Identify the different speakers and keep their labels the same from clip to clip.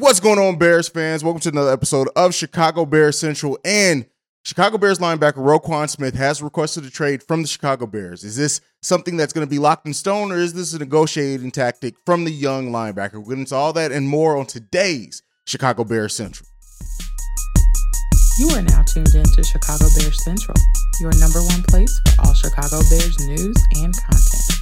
Speaker 1: What's going on, Bears fans? Welcome to another episode of Chicago Bears Central. And Chicago Bears linebacker Roquan Smith has requested a trade from the Chicago Bears. Is this something that's going to be locked in stone, or is this a negotiating tactic from the young linebacker? We'll get into all that and more on today's Chicago Bears Central.
Speaker 2: You are now tuned in to Chicago Bears Central, your number one place for all Chicago Bears news and content.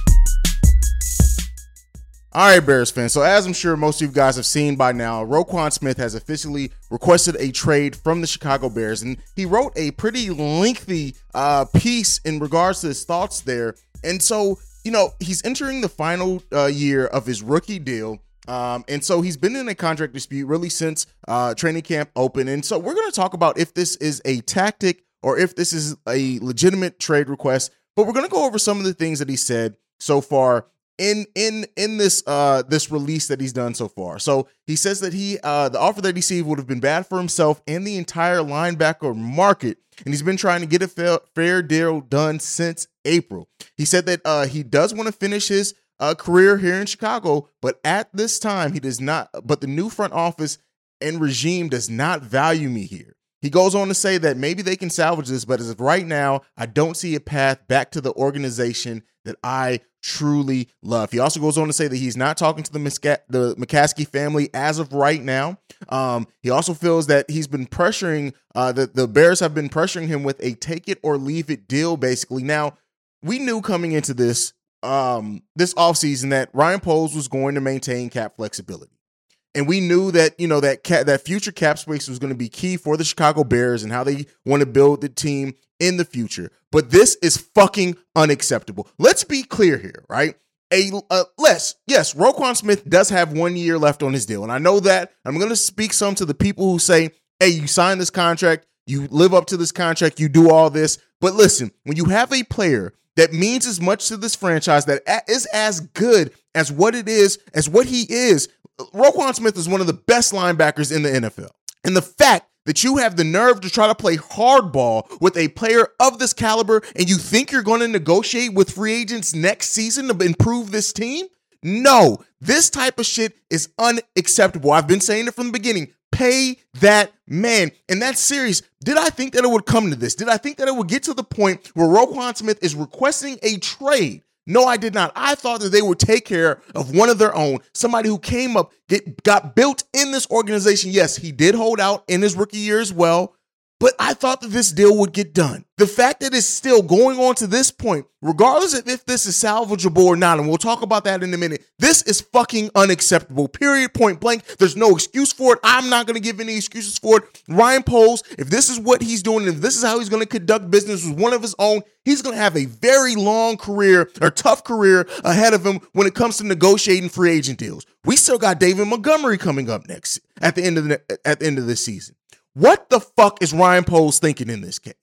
Speaker 1: All right, Bears fans. So, as I'm sure most of you guys have seen by now, Roquan Smith has officially requested a trade from the Chicago Bears, and he wrote a pretty lengthy uh, piece in regards to his thoughts there. And so, you know, he's entering the final uh, year of his rookie deal. Um, and so he's been in a contract dispute really since uh, training camp opened. And so we're going to talk about if this is a tactic or if this is a legitimate trade request. But we're going to go over some of the things that he said so far in in in this uh this release that he's done so far. So he says that he uh the offer that he received would have been bad for himself and the entire linebacker market, and he's been trying to get a fair, deal done since April. He said that uh he does want to finish his uh career here in Chicago, but at this time he does not. But the new front office and regime does not value me here. He goes on to say that maybe they can salvage this, but as of right now, I don't see a path back to the organization that I truly love. He also goes on to say that he's not talking to the Misca- the McCaskey family as of right now. Um, he also feels that he's been pressuring uh, that the Bears have been pressuring him with a take it or leave it deal. Basically, now we knew coming into this um, this offseason that Ryan Poles was going to maintain cap flexibility. And we knew that you know that that future cap space was going to be key for the Chicago Bears and how they want to build the team in the future. But this is fucking unacceptable. Let's be clear here, right? A uh, less yes, Roquan Smith does have one year left on his deal, and I know that. I'm going to speak some to the people who say, "Hey, you sign this contract, you live up to this contract, you do all this." But listen, when you have a player that means as much to this franchise that is as good as what it is as what he is Roquan Smith is one of the best linebackers in the NFL. And the fact that you have the nerve to try to play hardball with a player of this caliber and you think you're going to negotiate with free agents next season to improve this team? No, this type of shit is unacceptable. I've been saying it from the beginning. Pay that man. And that's serious. Did I think that it would come to this? Did I think that it would get to the point where Roquan Smith is requesting a trade no, I did not. I thought that they would take care of one of their own, somebody who came up, get got built in this organization. Yes, he did hold out in his rookie year as well, but I thought that this deal would get done. The fact that it's still going on to this point, regardless of if this is salvageable or not, and we'll talk about that in a minute, this is fucking unacceptable. Period. Point blank. There's no excuse for it. I'm not going to give any excuses for it. Ryan Poles, if this is what he's doing, if this is how he's going to conduct business with one of his own, he's going to have a very long career or tough career ahead of him when it comes to negotiating free agent deals. We still got David Montgomery coming up next at the end of the at the end of this season. What the fuck is Ryan Poles thinking in this case?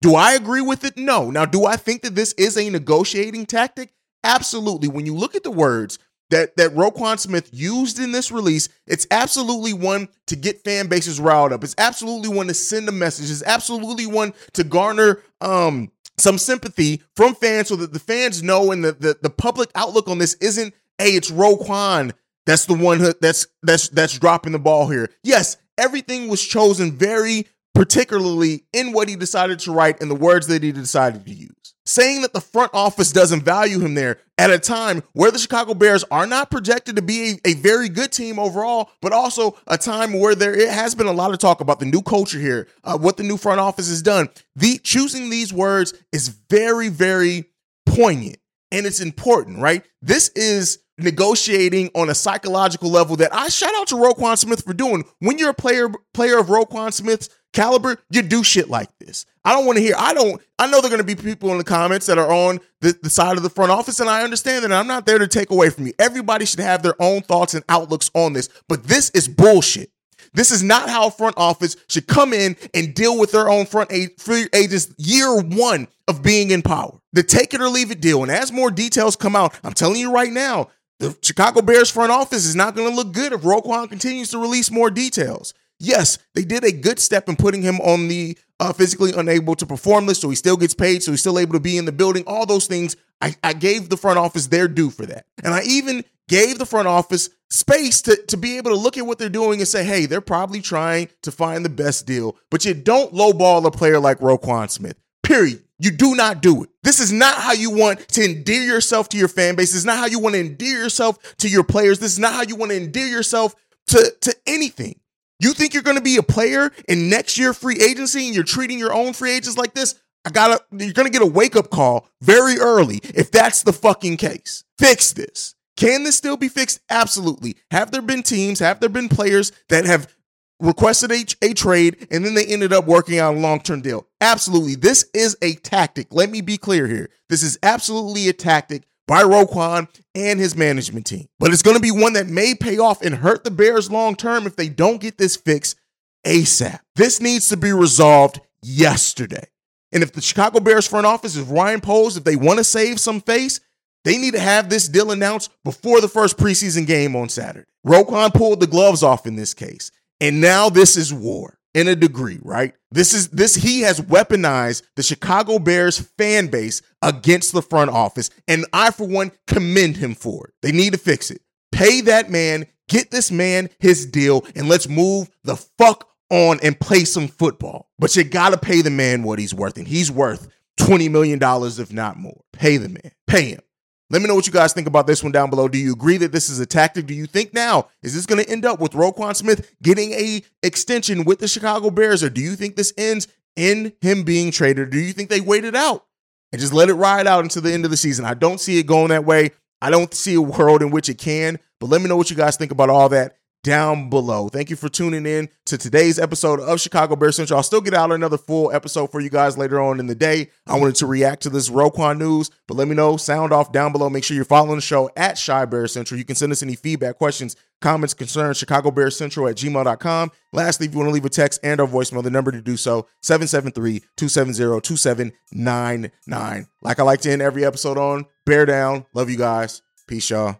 Speaker 1: Do I agree with it? No. Now, do I think that this is a negotiating tactic? Absolutely. When you look at the words that that Roquan Smith used in this release, it's absolutely one to get fan bases riled up. It's absolutely one to send a message. It's absolutely one to garner um some sympathy from fans so that the fans know and the, the, the public outlook on this isn't, hey, it's Roquan that's the one that's that's that's dropping the ball here. Yes, everything was chosen very particularly in what he decided to write and the words that he decided to use. Saying that the front office doesn't value him there at a time where the Chicago Bears are not projected to be a, a, very good team overall, but also a time where there it has been a lot of talk about the new culture here, uh, what the new front office has done. The choosing these words is very, very poignant and it's important, right? This is negotiating on a psychological level that I shout out to Roquan Smith for doing. When you're a player player of Roquan Smith's caliber, you do shit like this. I don't want to hear. I don't. I know there are going to be people in the comments that are on the, the side of the front office, and I understand that. I'm not there to take away from you. Everybody should have their own thoughts and outlooks on this, but this is bullshit. This is not how a front office should come in and deal with their own front free agents year one of being in power. The take it or leave it deal. And as more details come out, I'm telling you right now, the Chicago Bears front office is not going to look good if Roquan continues to release more details. Yes, they did a good step in putting him on the uh, physically unable to perform list, so he still gets paid, so he's still able to be in the building. All those things, I, I gave the front office their due for that. And I even gave the front office space to, to be able to look at what they're doing and say, hey, they're probably trying to find the best deal. But you don't lowball a player like Roquan Smith. Period. You do not do it. This is not how you want to endear yourself to your fan base. This is not how you want to endear yourself to your players. This is not how you want to endear yourself to, to anything. You think you're going to be a player in next year free agency and you're treating your own free agents like this? I gotta, you're going to get a wake up call very early if that's the fucking case. Fix this. Can this still be fixed? Absolutely. Have there been teams, have there been players that have requested a, a trade and then they ended up working out a long term deal? Absolutely. This is a tactic. Let me be clear here. This is absolutely a tactic by Roquan and his management team. But it's going to be one that may pay off and hurt the Bears long term if they don't get this fixed ASAP. This needs to be resolved yesterday. And if the Chicago Bears front office is Ryan Poles, if they want to save some face, they need to have this deal announced before the first preseason game on Saturday. Roquan pulled the gloves off in this case. And now this is war in a degree, right? This is this he has weaponized the Chicago Bears fan base against the front office and I for one commend him for it. They need to fix it. Pay that man, get this man his deal and let's move the fuck on and play some football. But you got to pay the man what he's worth and he's worth 20 million dollars if not more. Pay the man. Pay him. Let me know what you guys think about this one down below. Do you agree that this is a tactic? Do you think now is this going to end up with Roquan Smith getting a extension with the Chicago Bears, or do you think this ends in him being traded? Do you think they wait it out and just let it ride out until the end of the season? I don't see it going that way. I don't see a world in which it can. But let me know what you guys think about all that down below. Thank you for tuning in to today's episode of Chicago Bears Central. I'll still get out another full episode for you guys later on in the day. I wanted to react to this Roquan news, but let me know. Sound off down below. Make sure you're following the show at Chi Bear Central. You can send us any feedback, questions, comments, concerns, Chicago Bears Central at gmail.com. Lastly, if you want to leave a text and or voicemail, the number to do so, 773-270-2799. Like I like to end every episode on, bear down. Love you guys. Peace, y'all.